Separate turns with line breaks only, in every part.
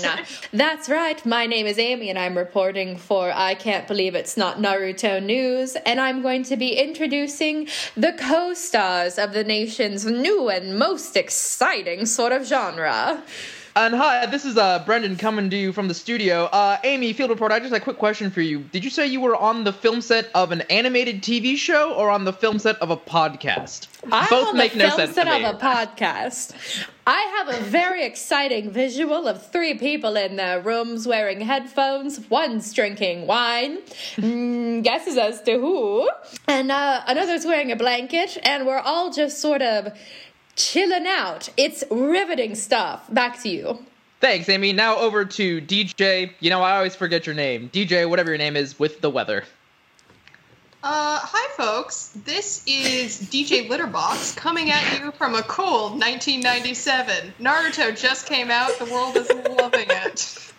That's right. My name is Amy, and I'm reporting for I Can't Believe It's Not Naruto News. And I'm going to be introducing the co stars of the nation's new and most exciting sort of genre.
And hi, this is uh, Brendan coming to you from the studio. Uh, Amy, field reporter, I just had a quick question for you. Did you say you were on the film set of an animated TV show or on the film set of a podcast?
I'm
Both
on
make
the
no
film
sense
set
to me.
of a podcast. I have a very exciting visual of three people in their rooms wearing headphones. One's drinking wine. Mm, guesses as to who. And uh, another's wearing a blanket. And we're all just sort of chilling out. It's riveting stuff. Back to you.
Thanks, Amy. Now over to DJ. You know, I always forget your name. DJ, whatever your name is, with the weather.
Uh, hi folks. This is DJ Litterbox coming at you from a cold 1997. Naruto just came out. The world is loving it.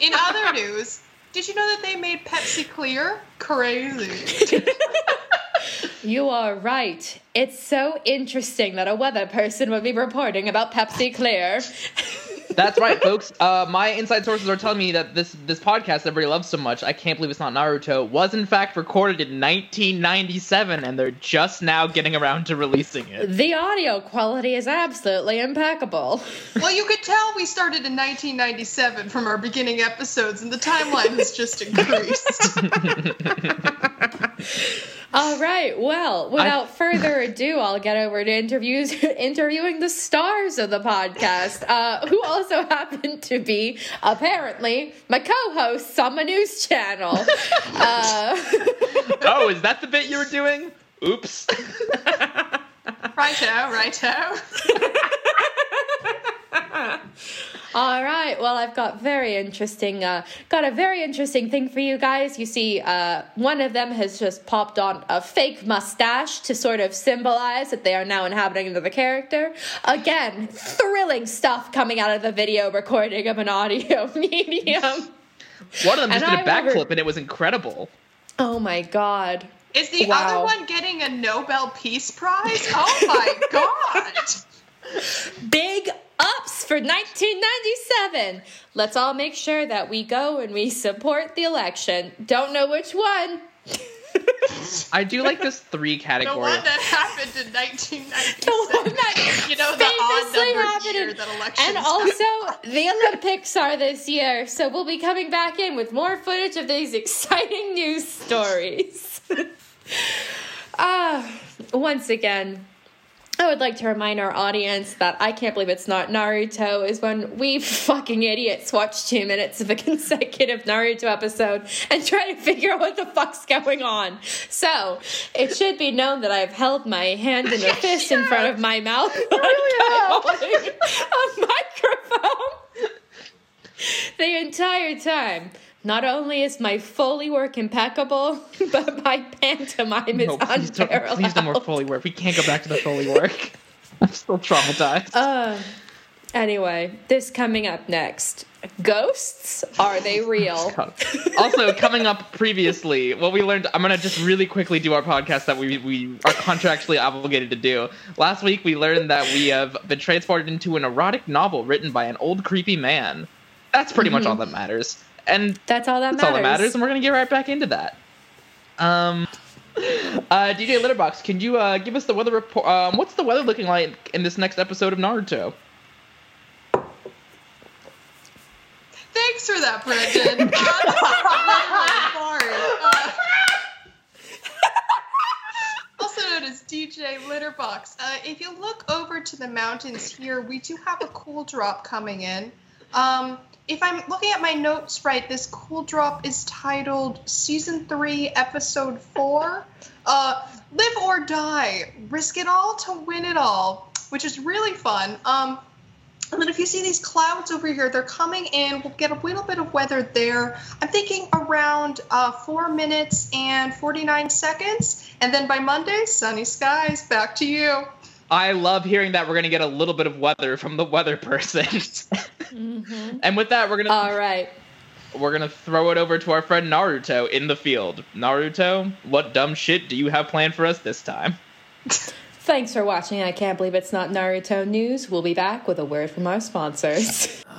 In other news, did you know that they made Pepsi Clear? Crazy.
You are right. It's so interesting that a weather person would be reporting about Pepsi Clear.
That's right, folks. Uh, my inside sources are telling me that this this podcast everybody loves so much, I can't believe it's not Naruto, was in fact recorded in 1997, and they're just now getting around to releasing it.
The audio quality is absolutely impeccable.
well, you could tell we started in 1997 from our beginning episodes, and the timeline has just increased.
All right. Well, without further ado, I'll get over to interviews interviewing the stars of the podcast, uh, who also happen to be apparently my co-hosts on my news channel. Uh,
oh, is that the bit you were doing? Oops.
righto, righto.
All right. Well, I've got very interesting. Uh, got a very interesting thing for you guys. You see, uh, one of them has just popped on a fake mustache to sort of symbolize that they are now inhabiting another character. Again, thrilling stuff coming out of the video recording of an audio medium.
One of them just
And
did a
I remember-
backflip, and it was incredible.
Oh my god.
Is the
Wow.
other one getting a Nobel Peace Prize? Oh my god!
Big ups for 1997. Let's all make sure that we go and we support the election. Don't know which one.
I do like this three category.
The
category.
one that happened in 1997.
The one that
you know, the odd
famously happened
year
in-
that elections
And also, the Olympics are this year, so we'll be coming back in with more footage of these exciting news stories. Ah, once again, I would like to remind our audience that I can't believe it's not Naruto is when we fucking idiots watch two minutes of a consecutive Naruto episode and try to figure out what the fuck's going on. So it should be known that I've held my hand in a fist in front of my mouth I'm a microphone the entire time. Not only is my Foley work impeccable, but my pantomime is
No, please don't,
unparalleled.
please no more Foley work. We can't go back to the Foley work. I'm still traumatized.
Uh, anyway, this coming up next. Ghosts? Are they real?
also, coming up previously, what we learned, I'm gonna just really quickly do our podcast that we we are contractually obligated to do. Last week, we learned that we have been transported into an erotic novel written by an old creepy man. That's pretty much all that matters, and
That's all that
that's
matters.
all that matters. And we're gonna get right back into that. Um. Uh, DJ Litterbox, can you uh, give us the weather report? Um, what's the weather looking like in this next episode of Naruto?
Thanks for that, Brendan. Uh, this is really hard. Uh, also known as DJ Litterbox. Uh, if you look over to the mountains here, we do have a cool drop coming in. Um, if I'm looking at my notes right, this cool drop is titled Season 3, Episode 4. Uh, Live or Die. Risk it all to win it all, which is really fun. Um, and then if you see these clouds over here, they're coming in. We'll get a little bit of weather there. I'm thinking around uh, four minutes and 49 seconds. And then by Monday, sunny skies. Back to you.
I love hearing that we're gonna get a little bit of weather from the weather person.
Mhm.
and with that, we're gonna
All right.
we're gonna throw it over to our friend Naruto in the field. Naruto, what dumb shit do you have planned for us this time?
Thanks for watching. I can't believe it's not Naruto news. We'll be back with a word from our sponsors.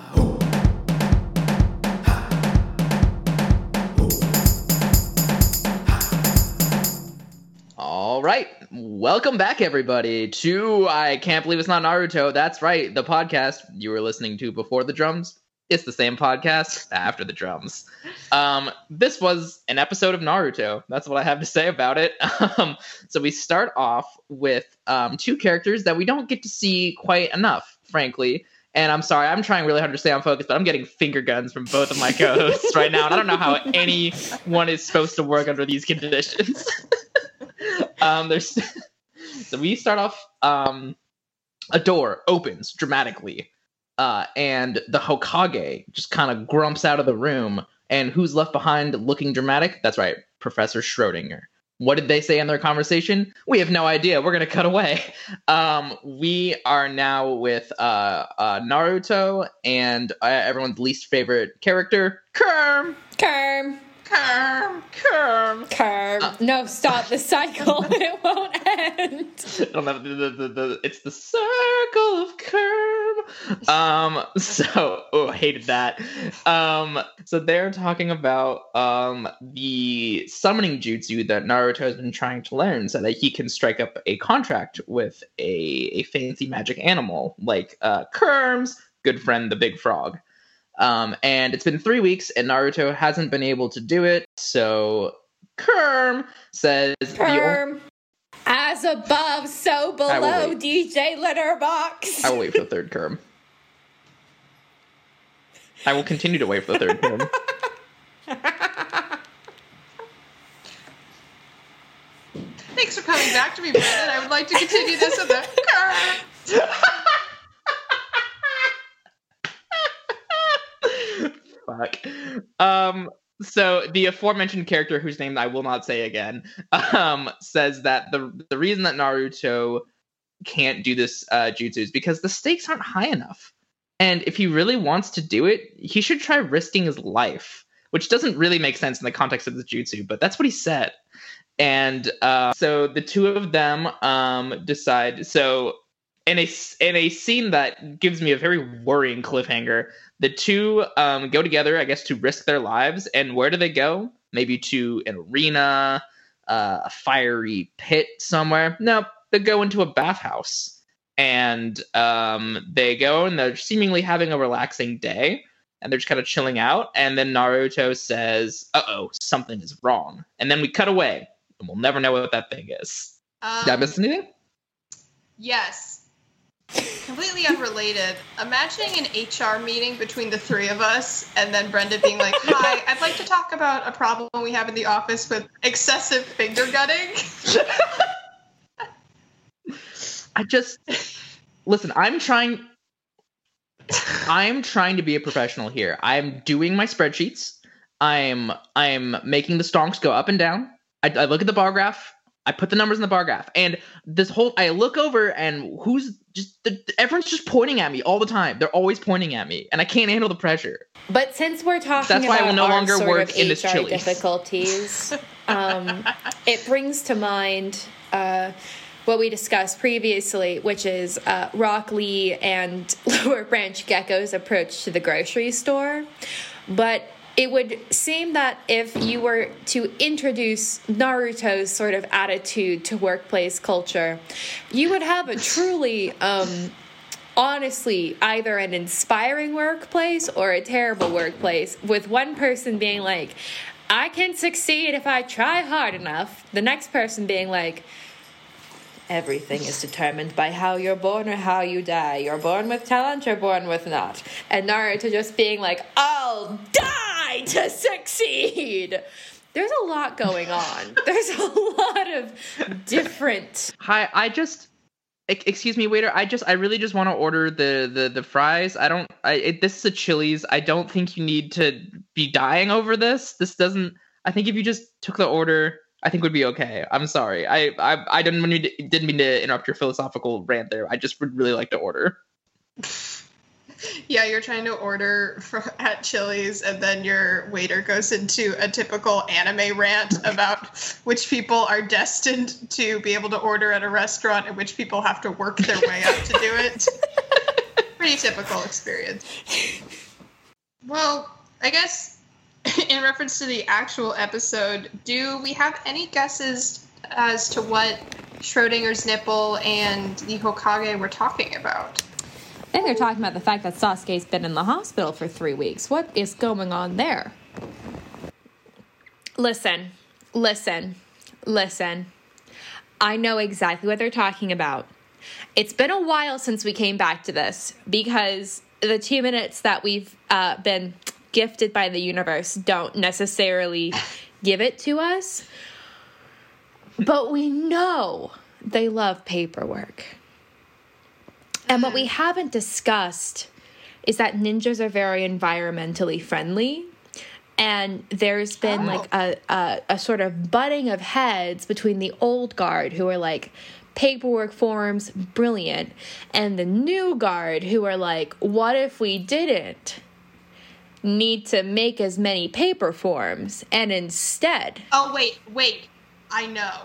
All right. Welcome back, everybody, to I Can't Believe It's Not Naruto. That's right. The podcast you were listening to before the drums. It's the same podcast after the drums. Um, this was an episode of Naruto. That's what I have to say about it. Um, so we start off with um, two characters that we don't get to see quite enough, frankly. And I'm sorry, I'm trying really hard to stay on focus, but I'm getting finger guns from both of my co-hosts right now, and I don't know how anyone is supposed to work under these conditions. um, there's so we start off. Um, a door opens dramatically, uh, and the Hokage just kind of grumps out of the room. And who's left behind looking dramatic? That's right, Professor Schrodinger. What did they say in their conversation? We have no idea. We're gonna cut away. Um, we are now with uh, uh, Naruto and uh, everyone's least favorite character, Kerm.
Kerm.
Kerm. Kerm.
Kerm.
Uh,
no, stop the cycle. it won't end.
I don't know. The, the, the, it's the circle of curb. Um. So, oh, hated that. Um. So they're talking about um the summoning jutsu that Naruto has been trying to learn, so that he can strike up a contract with a a fancy magic animal like uh Kerm's good friend, the big frog. Um. And it's been three weeks, and Naruto hasn't been able to do it. So Kerm says
Kerm. As above, so below. DJ Letterbox.
I will wait for the third term. I will continue to wait for the third term.
Thanks for coming back to me, Brandon. I would like to continue this with the
Fuck. Um. So the aforementioned character, whose name I will not say again, um, says that the the reason that Naruto can't do this uh, jutsu is because the stakes aren't high enough. And if he really wants to do it, he should try risking his life, which doesn't really make sense in the context of the jutsu, but that's what he said. And uh, so the two of them um, decide. So in a in a scene that gives me a very worrying cliffhanger, the two um, go together, I guess, to risk their lives. And where do they go? Maybe to an arena, uh, a fiery pit somewhere. No, they go into a bathhouse, and um, they go and they're seemingly having a relaxing day. And they're just kind of chilling out. And then Naruto says, "Uh oh, something is wrong." And then we cut away, and we'll never know what that thing is.
Um,
Did I miss anything?
Yes. Completely unrelated. Imagining an HR meeting between the three of us, and then Brenda being like, "Hi, I'd like to talk about a problem we have in the office with excessive finger gutting."
I just listen. I'm trying. I'm trying to be a professional here. I'm doing my spreadsheets. I'm I'm making the stonks go up and down. I, I look at the bar graph. I put the numbers in the bar graph, and this whole I look over and who's just the, everyone's just pointing at me all the time. They're always pointing at me, and I can't handle the pressure.
But since we're talking
That's why I will no longer work in this
HR
Chili's.
difficulties, um, it brings to mind uh, what we discussed previously, which is uh, Rock Lee and Lower Branch Gecko's approach to the grocery store. But it would seem that if you were to introduce Naruto's sort of attitude to workplace culture, you would have a truly um, honestly either an inspiring workplace or a terrible workplace with one person being like i can succeed if i try hard enough. The next person being like everything is determined by how you're born or how you die. You're born with talent you're born with not. And naruto just being like i'll die to succeed there's a lot going on there's a lot of different
Hi, I just excuse me, waiter. I just I really just want to order the the the fries. I don't. I it, this is a Chili's. I don't think you need to be dying over this. This doesn't. I think if you just took the order, I think would be okay. I'm sorry. I I I didn't mean to, didn't mean to interrupt your philosophical rant there. I just would really like to order.
Yeah, you're trying to order for, at Chili's, and then your waiter goes into a typical anime rant about which people are destined to be able to order at a restaurant and which people have to work their way up to do it. Pretty typical experience. Well, I guess in reference to the actual episode, do we have any guesses as to what Schrodinger's nipple and the Hokage were talking about?
They're talking about the fact that Sasuke's been in the hospital for three weeks. What is going on there? Listen, listen, listen. I know exactly what they're talking about. It's been a while since we came back to this because the two minutes that we've uh, been gifted by the universe don't necessarily give it to us. But we know they love paperwork. And what we mm-hmm. haven't discussed is that ninjas are very environmentally friendly. And there's been
Oh.
like a, a, a sort of butting of heads between the old guard who are like, paperwork forms, brilliant, and the new guard who are like, what if we didn't need to make as many paper forms and instead
Oh wait, wait. I know.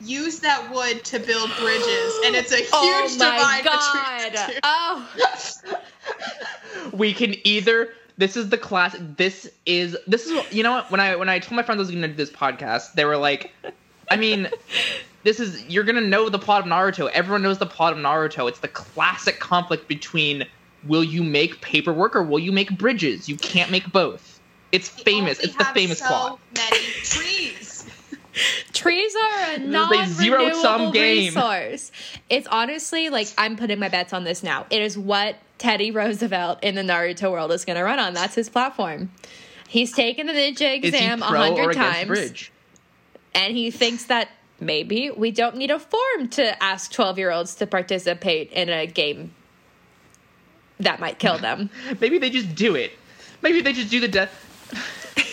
Use that wood to build bridges, and it's a oh huge
oh my
divide
god.
between the two.
oh.
We can either this is the class this is this is what you know what when i when i told my friends i was gonna do this podcast they were like i mean this is you're gonna know the plot of naruto. Everyone knows the plot of naruto. It's the classic conflict between will you make paperwork or will you make bridges? You can't make both. It's famous it's the famous
so
plot.
many trees.
Trees are a non-renewable resource. It's honestly like i'm putting my bets on this now. It is what teddy roosevelt in the naruto world is going to run on. That's his platform. He's taken the ninja exam a hundred times
bridge?
and he thinks that maybe we don't need a form to ask 12 year olds to participate in a game that might kill them.
Maybe they just do it. Maybe they just do the death.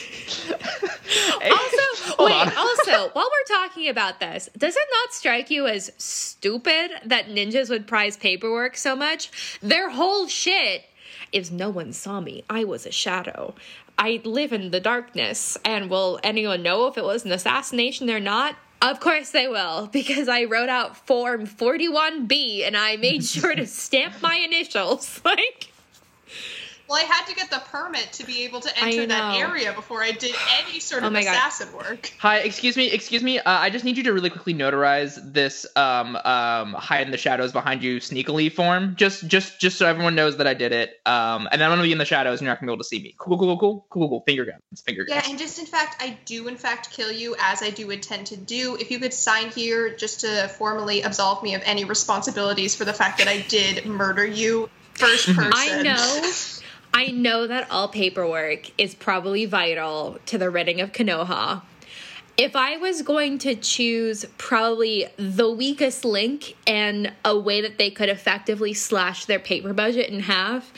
Also
Hold
wait also while we're talking about this does it not strike you as stupid that ninjas would prize paperwork so much? Their whole shit is no one saw me. I was a shadow. I live in the darkness. And will anyone know if it was an assassination or not? Of course they will because i wrote out form 41b and i made sure to stamp my initials. Like
Well, I had to get the permit to be able to enter that area before I did any sort
Oh
of
my God.
assassin work.
Hi, excuse me, excuse me. Uh, I just need you to really quickly notarize this um um hide in the shadows behind you sneakily form. Just just just so everyone knows that I did it. Um, and I'm gonna be in the shadows, and you're not gonna be able to see me. Cool, cool, cool, cool, cool, cool. Finger guns, finger
Yeah, and just in fact, I do in fact kill you as I do intend to do. If you could sign here just to formally absolve me of any responsibilities for the fact that I did murder you first person.
I know. I know that all paperwork is probably vital to the ridding of Konoha. If I was going to choose probably the weakest link and a way that they could effectively slash their paper budget in half,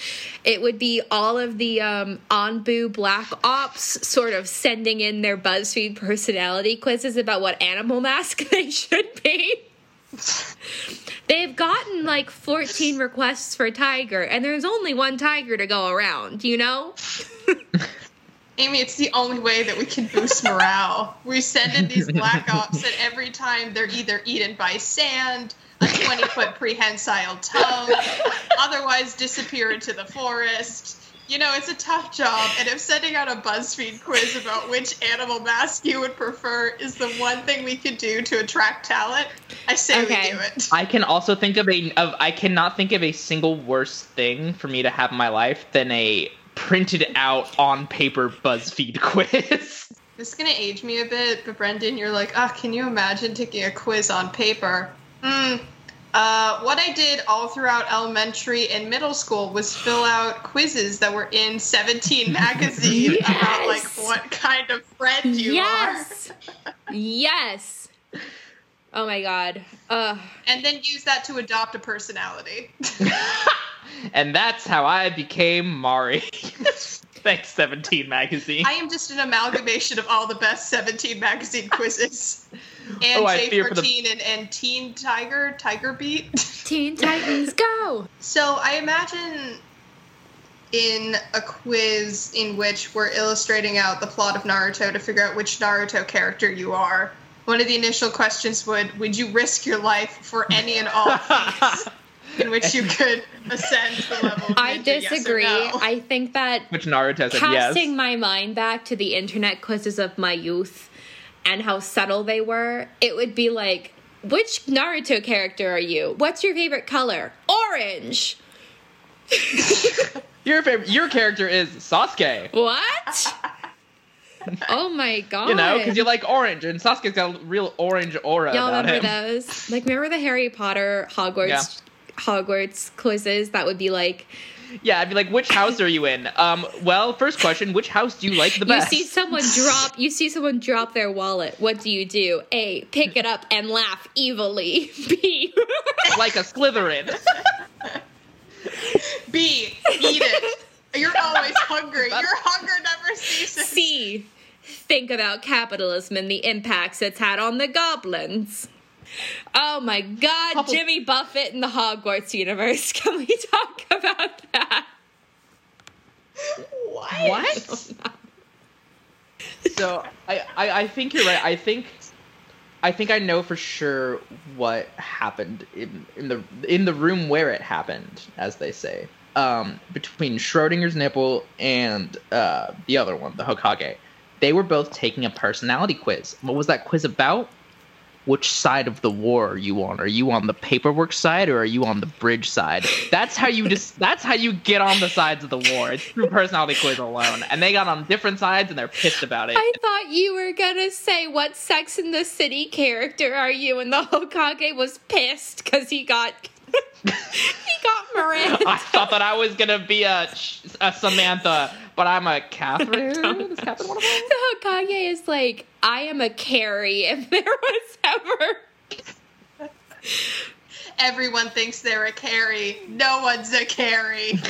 it would be all of the um, Anbu Black Ops sort of sending in their BuzzFeed personality quizzes about what animal mask they should be. They've gotten like 14 requests for Tiger, and there's only one Tiger to go around, you know?
Amy, it's the only way that we can boost morale. We send in these black ops, and every time they're either eaten by sand, a 20 foot prehensile toad, otherwise disappear into the forest. You know, it's a tough job, and if sending out a BuzzFeed quiz about which animal mask you would prefer is the one thing we could do to attract talent, I say
Okay.
we do it.
I can also think of a of I cannot think of a single worse thing for me to have in my life than a printed out on paper BuzzFeed quiz.
This is gonna age me a bit, but Brendan, you're like, ah, can you imagine taking a quiz on paper? Hmm. Uh, what I did all throughout elementary and middle school was fill out quizzes that were in 17 magazine about like what kind of friend you are.
yes! yes! Oh my god. Ugh.
are, and then use that to adopt a personality.
and that's how I became Mari. Thanks, 17 magazine.
I am just an amalgamation of all the best 17 magazine quizzes. And
Oh, I fear for the-
J14 and, and Teen Tiger, Tiger Beat.
Teen Titans Go!
So I imagine in a quiz in which we're illustrating out the plot of Naruto to figure out which Naruto character you are. One of the initial questions would would you risk your life for any and all feats in which you could ascend to the level of
I
ninja, yes
disagree.
no?
I think that
Which Naruto said
casting
yes.
my mind back to the internet quizzes of my youth and how subtle they were, it would be like, which Naruto character are you? What's your favorite color? Orange.
Your favorite, your character is Sasuke.
What? oh my god.
You know, because you like orange, and Sasuke's got a real orange aura
Y'all remember
him.
those? Like, remember the Harry Potter Hogwarts Hogwarts quizzes that would be like,
Yeah, I'd be like, which house are you in? Um, well, first question, which house do you like the best?
you see someone drop, you see someone drop their wallet. What do you do? A, pick it up and laugh evilly. B,
like a Slytherin.
B, eat it. You're always hungry. Your hunger never ceases.
C, think about capitalism and the impacts it's had on the goblins. Oh my god, Jimmy Buffett in the Hogwarts universe. Can we talk about that?
What?
What? so I, I I think you're right. I think I think I know for sure what happened in, in the in the room where it happened, as they say. Um, between Schrodinger's nipple and uh, the other one, the Hokage, they were both taking a personality quiz. What was that quiz about? Which side of the war are you on? Are you on the paperwork side or are you on the bridge side? That's how you just that's how you get on the sides of the war. It's through personality quiz alone. And they got on different sides and they're pissed about it.
I thought you were gonna say what Sex in the City character are you, and the Hokage was pissed because he got he got Miranda.
I thought that I was gonna be a, a Samantha, but I'm a Catherine. Is Catherine one of them?
The Hokage is like, I am a Carrie if there was ever.
Everyone thinks they're a Carrie. No one's a Carrie.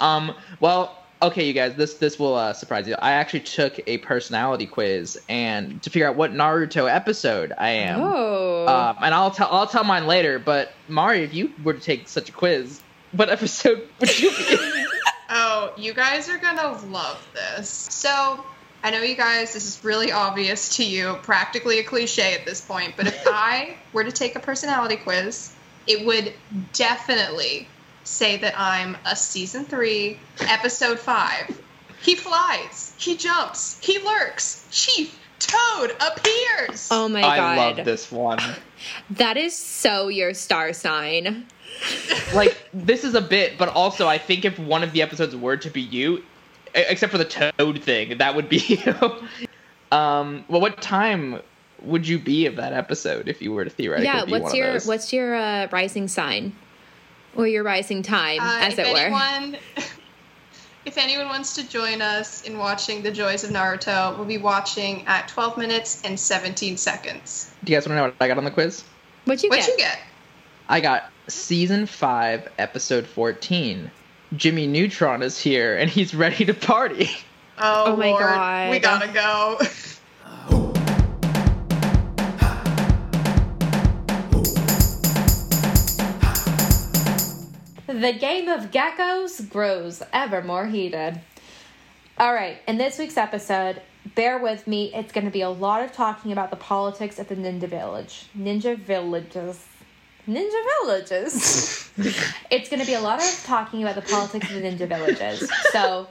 Um. Well, okay, you guys. This this will uh, surprise you. I actually took a personality quiz and to figure out what Naruto episode I am.
Oh.
Um, and I'll tell I'll tell mine later. But Mari, if you were to take such a quiz, what episode would you be?
Oh, you guys are gonna love this. So, I know you guys, this is really obvious to you, practically a cliche at this point, but if I were to take a personality quiz, it would definitely say that I'm a season three, episode five. He flies, he jumps, he lurks, Chief Toad appears.
oh my
I
god.
I love this one.
That is so your star sign.
like this is a bit, but also I think if one of the episodes were to be you, except for the toad thing, that would be you. um, well, what time would you be of that episode if you were to theoretically
yeah,
be
what's
one
your
of those?
what's your uh, rising sign? Or your rising time,
Uh,
as
if
it were.
if anyone wants to join us in watching the joys of Naruto, we'll be watching at 12 minutes and 17 seconds.
Do you guys want to know what I got on the quiz?
What'd you
What'd
get?
you get?
I got season five, episode fourteen. Jimmy Neutron is here and he's ready to party.
Oh,
Oh my
Lord,
God.
we gotta go.
The game of geckos grows ever more heated. All right, in this week's episode, bear with me. It's going to be a lot of talking about the politics at the Ninja Village. Ninja Villages. Ninja Villages. it's going to be a lot of talking about the politics of the Ninja Villages. So,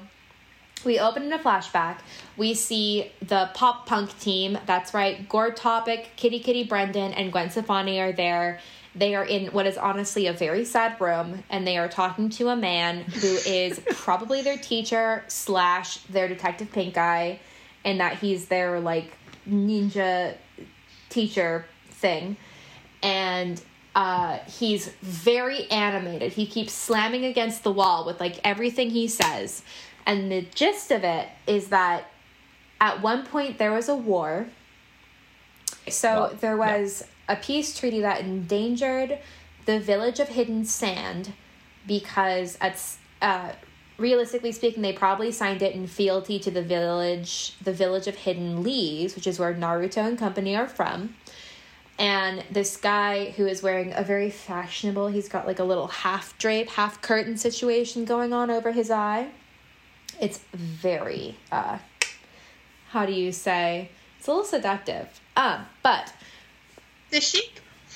we open in a flashback. We see the pop punk team. That's right. Gore Topic, Kitty Kitty Brendan, and Gwen Stefani are there. They are in what is honestly a very sad room, and they are talking to a man who is probably their teacher slash their detective pink eye, and that he's their like ninja teacher thing. And uh, he's very animated. He keeps slamming against the wall with like everything he says. And the gist of it is that at one point there was a war. So
Well,
there was a peace treaty that endangered the village of Hidden Sand because it's uh, realistically speaking, they probably signed it in fealty to the village, the village of Hidden Leaves, which is where Naruto and company are from. and this guy who is wearing a very fashionable, he's got like a little half drape, half curtain situation going on over his eye. It's very, uh, how do you say? It's a little seductive. Um, but
The she?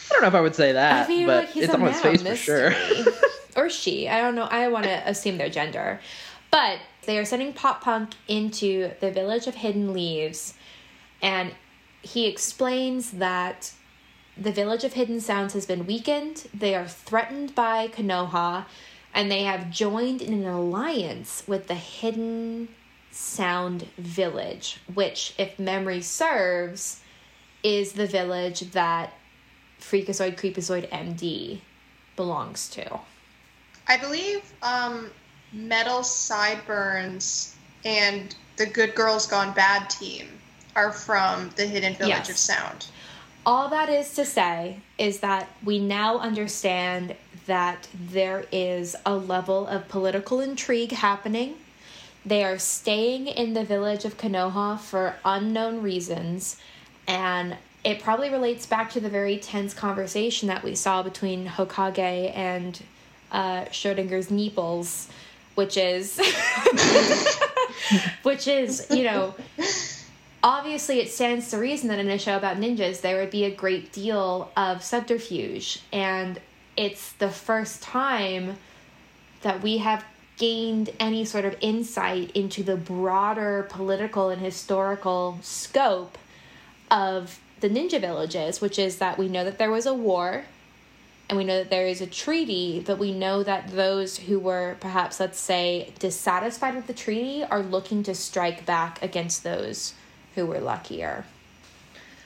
I don't know if I would say that,
I mean,
but
like he's
it's
a
on his face for sure.
or she. I don't know. I want to assume their gender. But they are sending pop punk into the village of Hidden Leaves, and he explains that the village of Hidden Sounds has been weakened. They are threatened by Konoha, and they have joined in an alliance with the Hidden Sound Village, which, if memory serves, is the village that Freakazoid Creepazoid MD belongs to.
I believe um, Metal Sideburns and the Good Girls Gone Bad team are from the Hidden Village
Yes.
of Sound.
All that is to say is that we now understand that there is a level of political intrigue happening. They are staying in the village of Konoha for unknown reasons, and it probably relates back to the very tense conversation that we saw between Hokage and uh, Schrodinger's Neeples, which is, which is, you know, obviously it stands to reason that in a show about ninjas there would be a great deal of subterfuge. And it's the first time that we have gained any sort of insight into the broader political and historical scope of the ninja villages which is that we know that there was a war and we know that there is a treaty, but we know that those who were perhaps, let's say, dissatisfied with the treaty are looking to strike back against those who were luckier.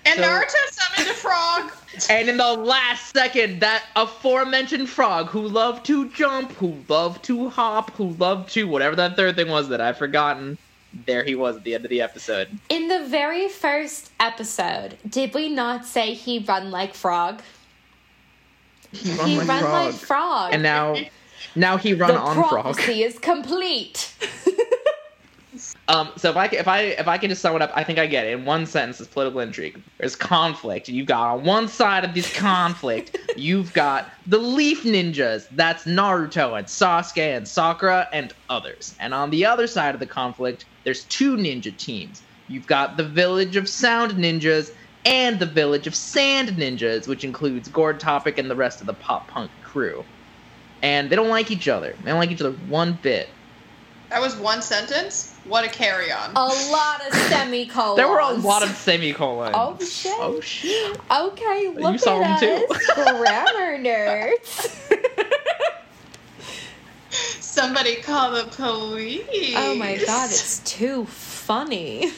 And
So-
Naruto summoned a frog.
and in the last second, that aforementioned frog who loved to jump, who loved to hop, who loved to whatever that third thing was that I've forgotten, there he was at the end of the episode.
In the very first episode, did we not say he run like frog?
He
he run like frog.
And now, now he run
the
on frog.
prophecy is complete.
Um, so if I if I if I can just sum it up, I think I get it in one sentence. It's political intrigue. There's conflict. You've got on one side of this conflict, you've got the Leaf Ninjas. That's Naruto and Sasuke and Sakura and others. And on the other side of the conflict, there's two ninja teams. You've got the Village of Sound Ninjas and the Village of Sand Ninjas, which includes Gord Topic and the rest of the pop punk crew. And they don't like each other. They don't like each other one bit.
That was one sentence. What a carry on.
a lot of semicolons.
There were a lot of semicolons.
Oh shit.
Oh shit.
Okay, look
saw
at
them too.
us, grammar nerds.
Somebody call the police.
oh my god, it's too funny.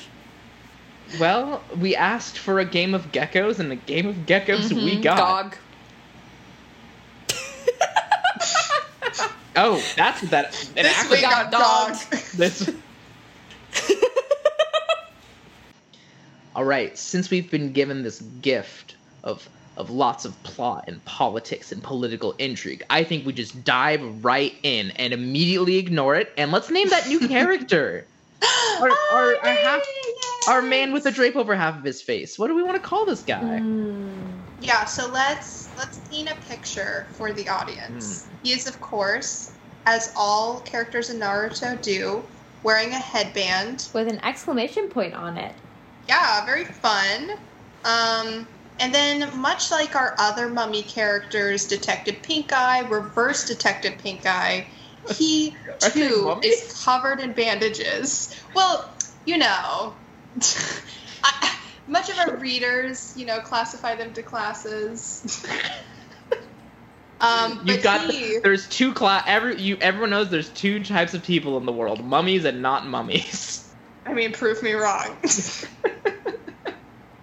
Well, we asked for a game of geckos, and a game of geckos we
Mhm,
got.
Dog.
Oh, that's that. An
This
acronym.
week
got
on dog.
This. All right, since we've been given this gift of of lots of plot and politics and political intrigue, I think we just dive right in and immediately ignore it, and let's name that new character. Our, our, our, half, our man with a drape over half of his face. What do we want to call this guy?
Mm.
Yeah, so let's let's paint a picture for the audience.
Hmm.
He is, of course, as all characters in Naruto do, wearing a headband.
With an exclamation point on it.
Yeah, very fun. Um, and then, much like our other mummy characters, Detective Pink Eye, Reverse Detective Pink Eye, he too is covered in bandages. Well, you know, I, much of our readers, you know, classify them to classes. Um,
You've got
he,
there's two class. Every you everyone knows there's two types of people in the world: mummies and not mummies.
I mean, prove me wrong.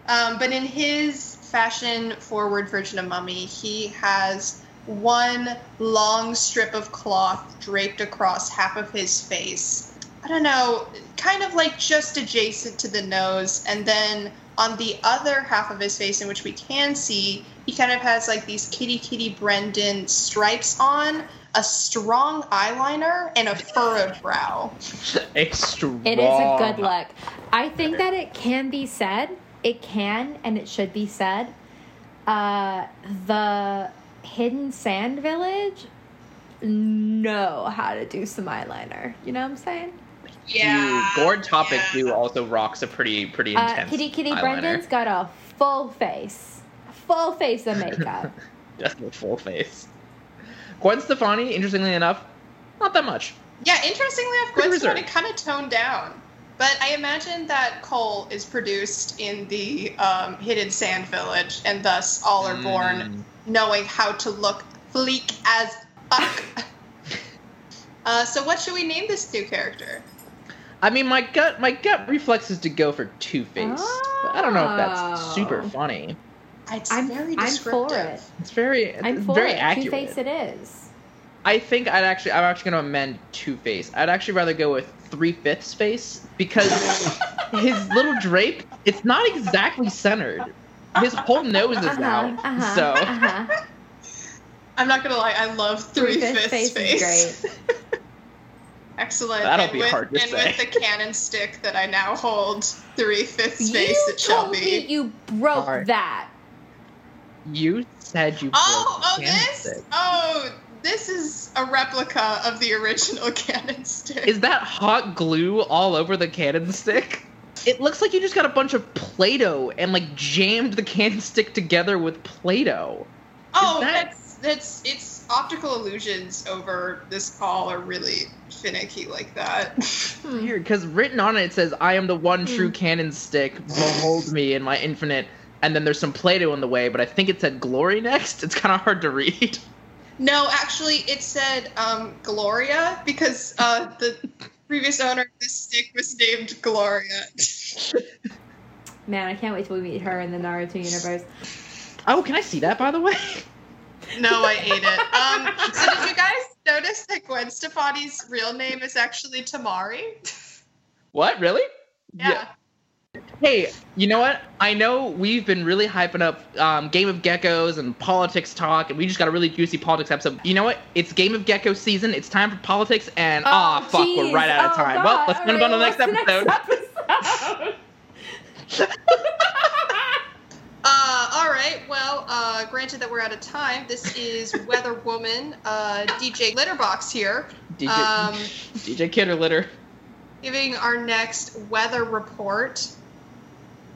um, but in his fashion-forward version of Mummy, he has one long strip of cloth draped across half of his face. I don't know, kind of like just adjacent to the nose, and then on the other half of his face, in which we can see, he kind of has like these kitty kitty Brendan stripes on, a strong eyeliner, and a furrowed brow.
Extra.
It is a good look. I think that it can be said, it can and it should be said, uh, the Hidden Sand Village know how to do some eyeliner. You know what I'm saying?
Yeah.
Dude, Gord Topic
yeah.
do also rocks a pretty pretty
Uh,
intense.
Kitty Kitty
eyeliner.
Brendan's got a full face, full face of makeup.
Just a full face. Gwen Stefani, interestingly enough, not that much.
Yeah, interestingly enough,
Pretty
Gwen Stefani kind of toned down. But I imagine that coal is produced in the um, Hidden Sand Village, and thus all are born
Mm.
knowing how to look bleak as fuck. uh, so, what should we name this new character?
I mean, my gut my gut reflex is to go for Two Face. But I don't know if that's super
Oh.
funny.
It's
I'm-
very
I'm
descriptive.
for it.
It's very
I'm
it's
for
very
it. Two face it is.
I think I'd actually I'm actually gonna amend Two Face. I'd actually rather go with Three Fifths Face because his little drape it's not exactly centered. His whole nose is
Uh-huh,
out.
uh-huh,
so
uh-huh.
I'm not gonna lie, I love Three
Three-fifths
Fifths
face
Face.
is
Excellent.
That'll
and
be
with,
hard to
and
say.
with the cannon stick that I now hold, Three Fifths Face
you
it shall
told
be.
me you broke
Sorry.
that.
you said you
Oh,
broke
oh,
the
this?
candlestick.
Oh, this is a replica of the original cannon stick.
Is that hot glue all over the cannon stick? It looks like you just got a bunch of Play-Doh and like jammed the cannon stick together with Play-Doh.
oh,
that-
that's that's it's optical illusions over this call are really finicky like that.
Weird, because written on it it says, "I am the one true
Hmm.
cannon stick. Behold me in my infinite." And then there's some Play-Doh in the way, but I think it said "glory" next. It's kind of hard to read.
no, actually, it said um, Gloria because uh, the previous owner of this stick was named Gloria.
Man, I can't wait till we meet her in the Naruto universe.
Oh, can I see that by the way?
no, I ate it. Um, so did you guys notice that Gwen Stefani's real name is actually Temari?
What? Really?
Yeah.
Hey, you know what? I know we've been really hyping up um, Game of Geckos and politics talk, and we just got a really juicy politics episode. You know what? It's Game of Gecko season. It's time for politics, and ah, fuck, we're right out of
Oh,
time.
God.
Well, let's move on to the next
what's
episode.
episode?
Uh, all right. Well, uh, granted that we're out of time, this is Weather Woman, uh, DJ Litterbox here,
DJ,
um,
DJ Kidder Litter.
giving our next weather report.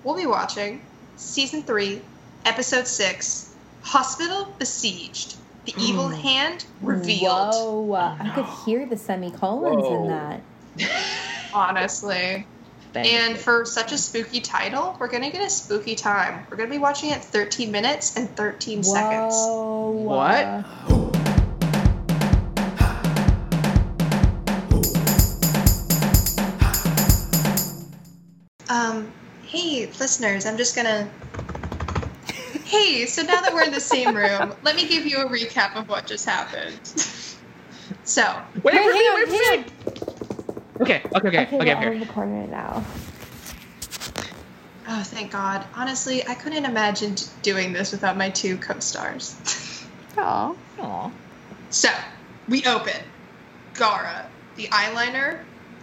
We'll be watching season three, episode six, Hospital Besieged. The Evil Hand revealed.
Whoa, I could hear the semicolons
Whoa.
in that.
Honestly. And for such a spooky title, we're gonna get a spooky time. We're gonna be watching it 13 minutes and 13 seconds.
Whoa.
What?
Um, hey, listeners, I'm just gonna. Hey, so now that we're in the same room, let me give you a recap of what just happened. so,
Wait,
Wait,
for me,
hang
wait
on,
for
hang
me. Okay, okay, okay, okay,
well,
I'm here.
I'm recording it now.
oh, thank God. Honestly, I couldn't imagine t- doing this without my two co stars.
Aw.
Aw.
So, we open. Gaara, the eyeliner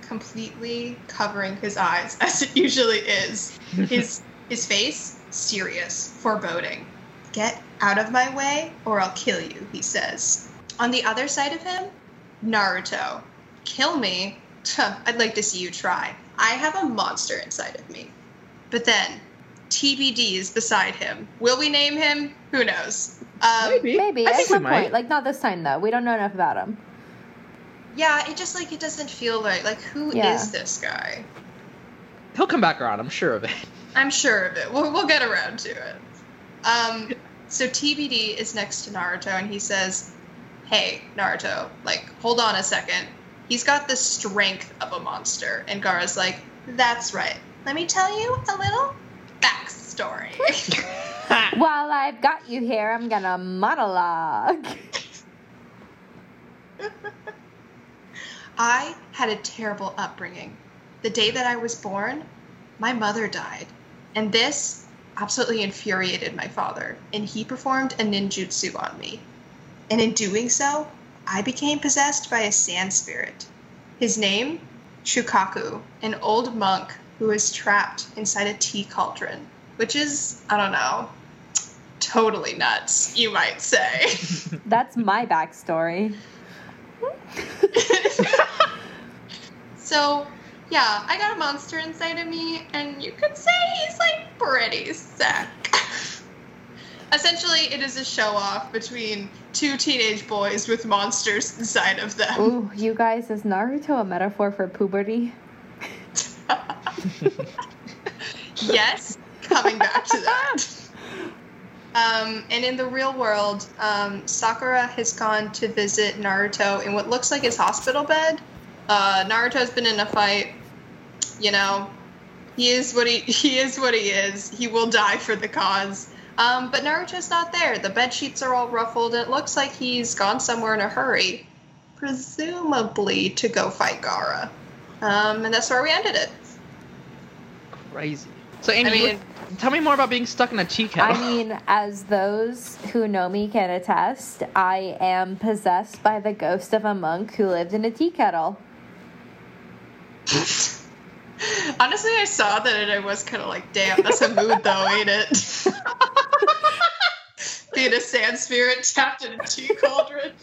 completely covering his eyes, as it usually is. His his face serious, foreboding. Get out of my way, or I'll kill you, he says. On the other side of him, Naruto. Kill me? Tuh, I'd like to see you try. I have a monster inside of me. But then, TBD is beside him. Will we name him? Who knows? Um,
Maybe.
Maybe
I
at
think we
some
might.
point. Like not this time though. We don't know enough about him.
Yeah, it just like it doesn't feel right. Like, who is
Yeah.
this guy?
He'll come back around. I'm sure of it.
I'm sure of it. We'll, we'll get around to it. Um, so TBD is next to Naruto, and he says, "Hey, Naruto, like, hold on a second. He's got the strength of a monster." And Gaara's like, "That's right. Let me tell you a little backstory."
While I've got you here, I'm gonna monologue.
I had a terrible upbringing. The day that I was born, my mother died. And this absolutely infuriated my father, and he performed a ninjutsu on me. And in doing so, I became possessed by a sand spirit. His name? Shukaku, an old monk who was trapped inside a tea cauldron, which is, I don't know, totally nuts, you might say.
That's my backstory.
So, yeah, I got a monster inside of me, and you could say he's like pretty sick. Essentially, it is a show off between two teenage boys with monsters inside of them.
Ooh, you guys, is Naruto a metaphor for puberty?
yes, coming back to that. Um, and in the real world, um, Sakura has gone to visit Naruto in what looks like his hospital bed. Uh, Naruto's been in a fight. You know, he is what he he is what he is. He will die for the cause. Um, but Naruto's not there. The bed sheets are all ruffled, and it looks like he's gone somewhere in a hurry, presumably to go fight Gaara. Um, and that's where we ended it.
Crazy. So, Amy,
I mean-
tell me more about being stuck in a tea kettle.
I mean, as those who know me can attest, I am possessed by the ghost of a monk who lived in a tea kettle.
Honestly, I saw that and I was kind of like, damn, that's a mood though, ain't it? Being a sand spirit trapped in a tea cauldron.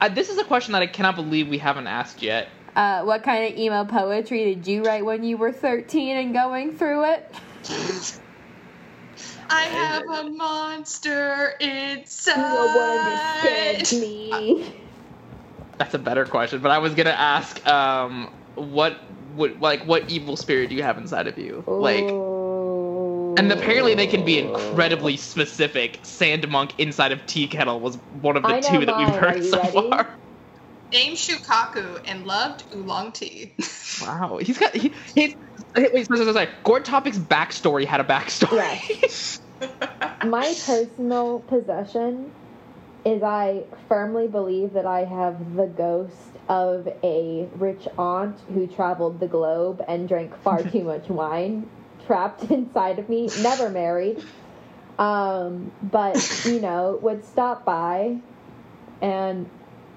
Uh, this is a question that I cannot believe we haven't asked yet.
Uh, what kind of emo poetry did you write when you were 13 and going through it?
I have a monster inside.
me.
That's a better question, but I was gonna ask, um, what would like what evil spirit do you have inside of you? Like, and apparently they can be incredibly specific. Sand monk inside of tea kettle was one of the
I know
two that we've
mine.
Heard so
ready?
far.
Named Shukaku and loved oolong tea.
Wow, he's got he, he's wait, wait, sorry, sorry, sorry. Gourd Topic's backstory had a backstory.
My personal possession is I firmly believe that I have the ghost of a rich aunt who traveled the globe and drank far too much wine trapped inside of me, never married. Um, but, you know, would stop by and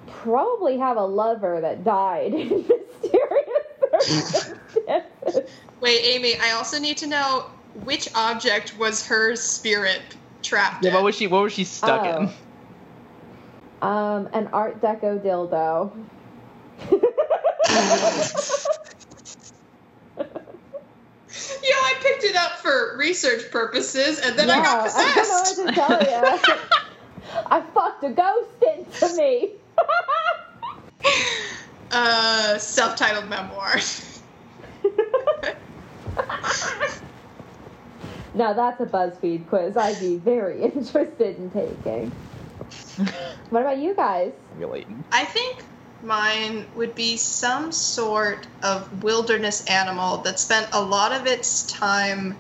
probably have a lover that died in mysterious circumstances.
Wait, Amy, I also need to know which object was her spirit trapped
yeah,
in.
what was she? What was she stuck in?
Um, an Art Deco dildo.
You know, I picked it up for research purposes, and then I got
I
possessed.
don't know what to tell you. I fucked a ghost into me.
uh, self-titled memoir.
now that's a BuzzFeed quiz I'd be very interested in taking. What about you guys?
Relating.
I think mine would be some sort of wilderness animal that spent a lot of its time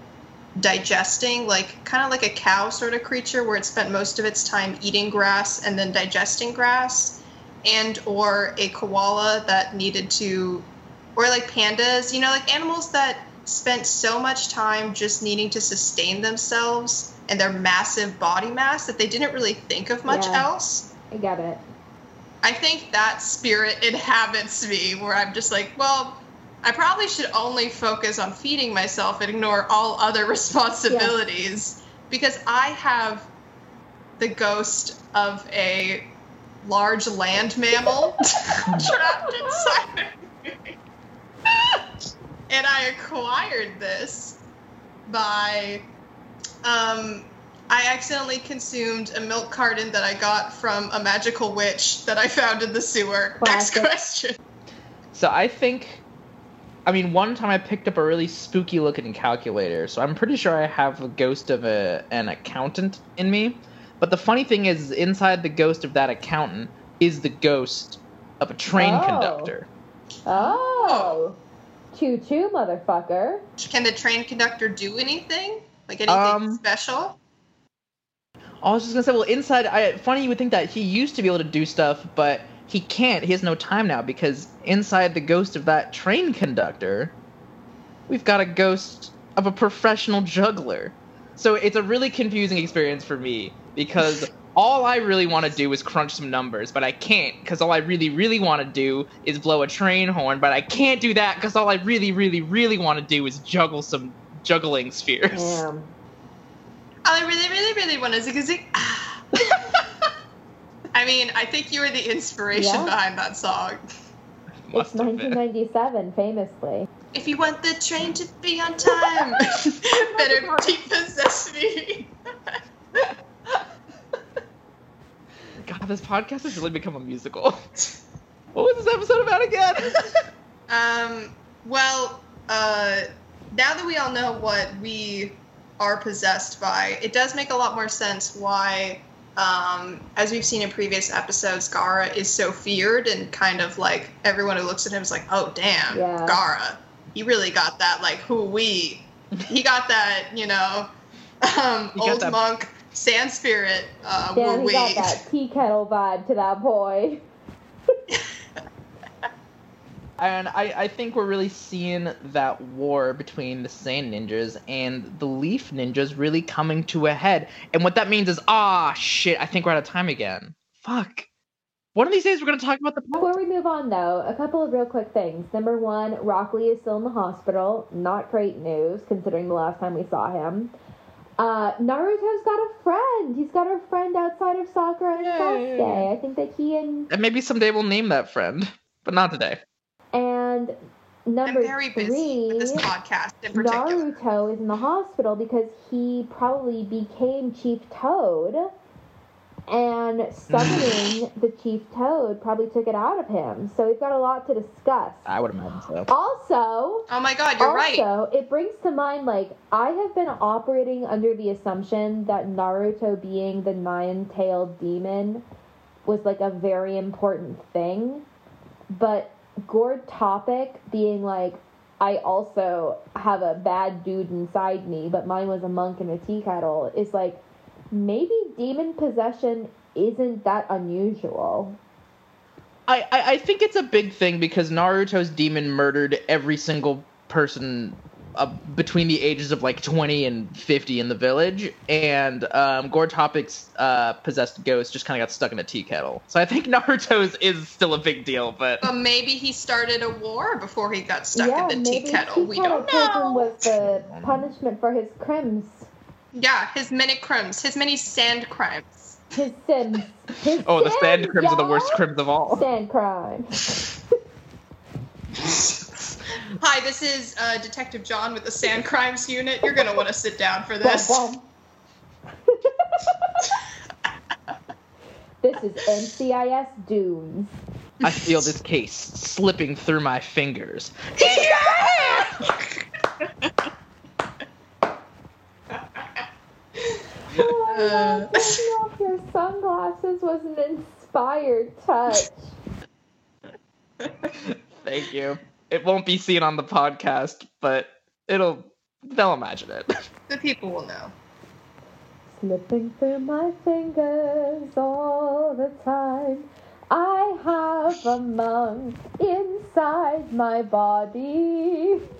digesting, like kind of like a cow sort of creature where it spent most of its time eating grass and then digesting grass, and or a koala that needed to or like pandas, you know, like animals that spent so much time just needing to sustain themselves and their massive body mass that they didn't really think of much
Yeah.
else.
I get it.
I think that spirit inhabits me, where I'm just like, well, I probably should only focus on feeding myself and ignore all other responsibilities because I have the ghost of a large land mammal trapped inside of me. and I acquired this by um, I accidentally consumed a milk carton that I got from a magical witch that I found in the sewer. Next question.
So I think, I mean, one time I picked up a really spooky looking calculator, so I'm pretty sure I have a ghost of a, an accountant in me. But the funny thing is, inside the ghost of that accountant is the ghost of a train
Oh.
conductor.
Oh. Choo choo, motherfucker.
Can the train conductor do anything? Like anything
Um,
special?
I was just gonna say, well, inside, I funny you would think that he used to be able to do stuff, but he can't. He has no time now because inside the ghost of that train conductor, we've got a ghost of a professional juggler. So it's a really confusing experience for me because all I really want to do is crunch some numbers, but I can't because all I really, really want to do is blow a train horn, but I can't do that because all I really, really, really want to do is juggle some juggling spheres.
Damn.
I really, really, really want to zig a zig. I mean, I think you were the inspiration
Yeah.
behind that song.
Must
it's
have been.
1997, famously.
If you want the train to be on time, better depossess me.
God, this podcast has really become a musical. What was this episode about again?
Um, well, uh, now that we all know what we are possessed by, it does make a lot more sense why, um, as we've seen in previous episodes, Gaara is so feared and kind of like everyone who looks at him is like, oh, damn,
Yeah.
Gaara. He really got that, like, who we. He got that, you know, um, old
that-
monk, sand spirit, uh,
Damn,
woo
he
we.
got that tea kettle vibe to that boy.
and I, I think we're really seeing that war between the Sand Ninjas and the Leaf Ninjas really coming to a head. And what that means is, ah, shit, I think we're out of time again. Fuck. One of these days we're gonna talk about the
Before we move on, though, a couple of real quick things. Number one, Rock Lee is still in the hospital. Not great news, considering the last time we saw him. Uh, Naruto's got a friend. He's got a friend outside of Sakura and
Yay.
Sasuke. I think that he and
And maybe someday we'll name that friend, but not today.
And number
I'm very busy
three,
with this podcast in particular.
Naruto is in the hospital because he probably became Chief Toad, and summoning the Chief Toad probably took it out of him. So we've got a lot to discuss.
I would imagine so.
Also,
Oh my god, you're right.
also, it brings to mind like I have been operating under the assumption that Naruto being the nine-tailed demon was like a very important thing, but Gourd Topic being like I also have a bad dude inside me, but mine was a monk in a tea kettle is like maybe demon possession isn't that unusual.
I, I, I think it's a big thing because Naruto's demon murdered every single person uh, between the ages of like 20 and 50 in the village, and um, Gourd Topic's uh, possessed ghost just kind of got stuck in a tea kettle. So I think Naruto's is still a big deal, but
But maybe he started a war before he got stuck
yeah,
in the tea kettle.
tea
We
kettle
don't
prison
know.
was the punishment for his crimes.
Yeah, his many crimes, his many sand crimes.
His sins. His
oh, the
sins,
sand crims are the worst
y'all.
of all.
Sand crimes.
Hi, this is uh, Detective John with the Sand Crimes Unit. You're gonna want to sit down for this.
bum. this is NCIS Dunes.
I feel this case slipping through my fingers. Yeah!
Oh, my
Uh.
God, taking off your sunglasses was an inspired touch.
Thank you. It won't be seen on the podcast, but it'll they'll imagine it.
The people will know.
Slipping through my fingers all the time. I have a monk inside my body.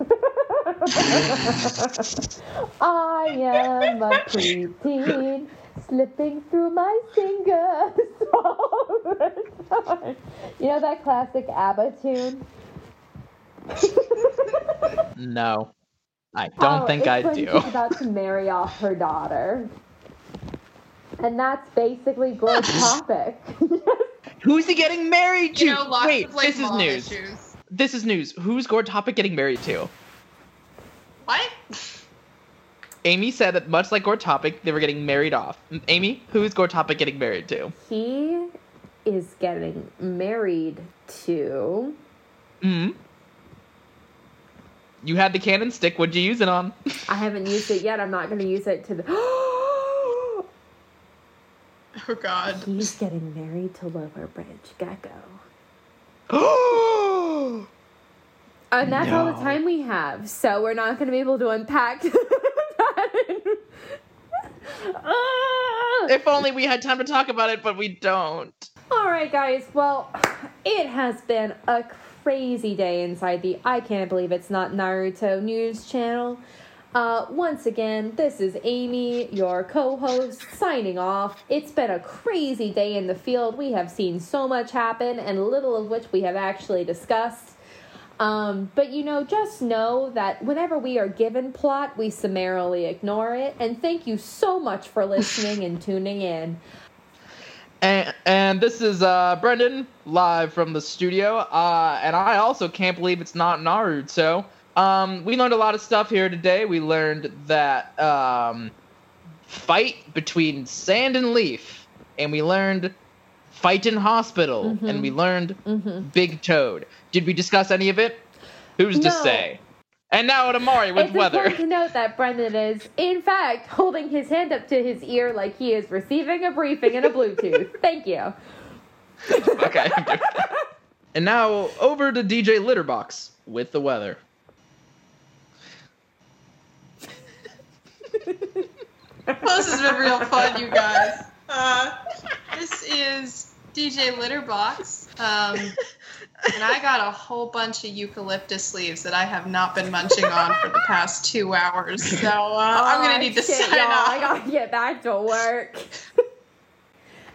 I am a preteen slipping through my fingers all the time. You know that classic ABBA tune?
No. I don't
Oh,
think I do.
She's about to marry off her daughter. And that's basically Gord's topic.
Who's he getting married to?
You know, lots
Wait,
of like
this is news.
issues.
This is news. Who's Gourd Topic getting married to?
What?
Amy said that much like Gourd Topic, they were getting married off. Amy, who is Gourd Topic getting married to?
he is getting married to.
Hmm. You had the cannon stick. What'd you use it on?
I haven't used it yet. I'm not going to use it to the.
Oh God.
He's getting married to Lower Branch Gecko. Oh. and that's all the time we have. So we're not going to be able to unpack. Ah!
if only we had time to talk about it, but we don't.
All right, guys. Well, it has been a crazy day inside the I Can't Believe It's Not Naruto news channel. Uh, once again, this is Amy, your co host, signing off. It's been a crazy day in the field. We have seen so much happen, and little of which we have actually discussed. Um, but you know, just know that whenever we are given plot, we summarily ignore it. And thank you so much for listening and tuning in.
And, and this is uh, Brendan live from the studio. Uh, and I also can't believe it's not Naruto. Um, we learned a lot of stuff here today. We learned that um, fight between Sand and Leaf, and we learned fight in hospital,
Mm-hmm.
and we learned Big Toad. Did we discuss any of it? Who's to say? And now to Mari with
it's
weather.
important to note that Brendan is, in fact, holding his hand up to his ear like he is receiving a briefing in a Bluetooth. Thank you.
okay. I'm doing that. And now over to DJ Litterbox with the weather.
Well, this has been real fun, you guys. Uh, this is DJ Litterbox. Um, and I got a whole bunch of eucalyptus leaves that I have not been munching on for the past two hours. So uh, I'm going to need to
Oh, shit,
sign
y'all.
off.
I gotta get back to work.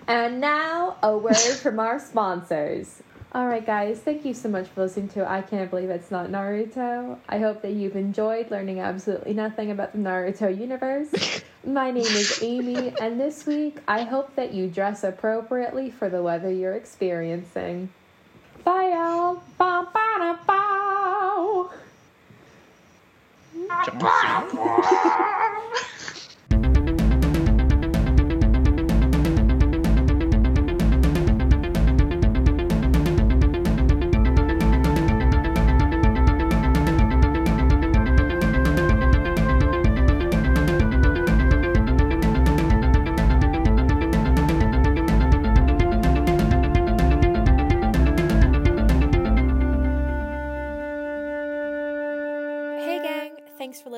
and now, a word from our sponsors. All right, guys, thank you so much for listening to I Can't Believe It's Not Naruto. I hope that you've enjoyed learning absolutely nothing about the Naruto universe. My name is Amy, and this week I hope that you dress appropriately for the weather you're experiencing. Bye, y'all. Ba, ba, da, bow.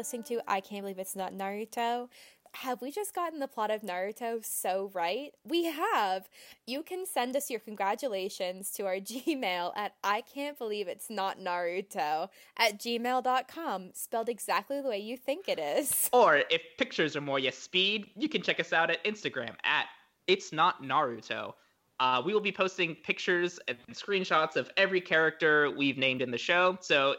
listening to I Can't Believe It's Not Naruto. Have we just gotten the plot of Naruto so right? We have. You can send us your congratulations to our Gmail at I can't believe it's not Naruto at gmail.com, spelled exactly the way you think it is.
Or if pictures are more your speed, you can check us out at Instagram at It's Not Naruto. Uh, we will be posting pictures and screenshots of every character we've named in the show. So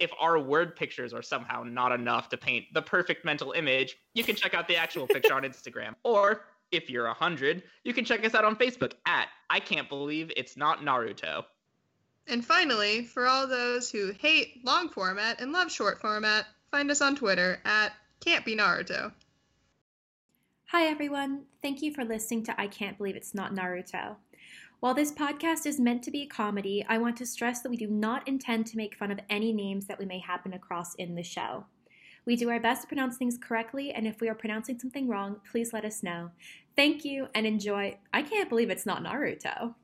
if our word pictures are somehow not enough to paint the perfect mental image, you can check out the actual picture on Instagram. Or if you're a hundred, you can check us out on Facebook at I Can't Believe It's Not Naruto.
And finally, for all those who hate long format and love short format, find us on Twitter at Can't Be Naruto.
Hi, everyone. Thank you for listening to I Can't Believe It's Not Naruto. While this podcast is meant to be a comedy, I want to stress that we do not intend to make fun of any names that we may happen across in the show. We do our best to pronounce things correctly, and if we are pronouncing something wrong, please let us know. Thank you and enjoy. I can't believe it's not Naruto.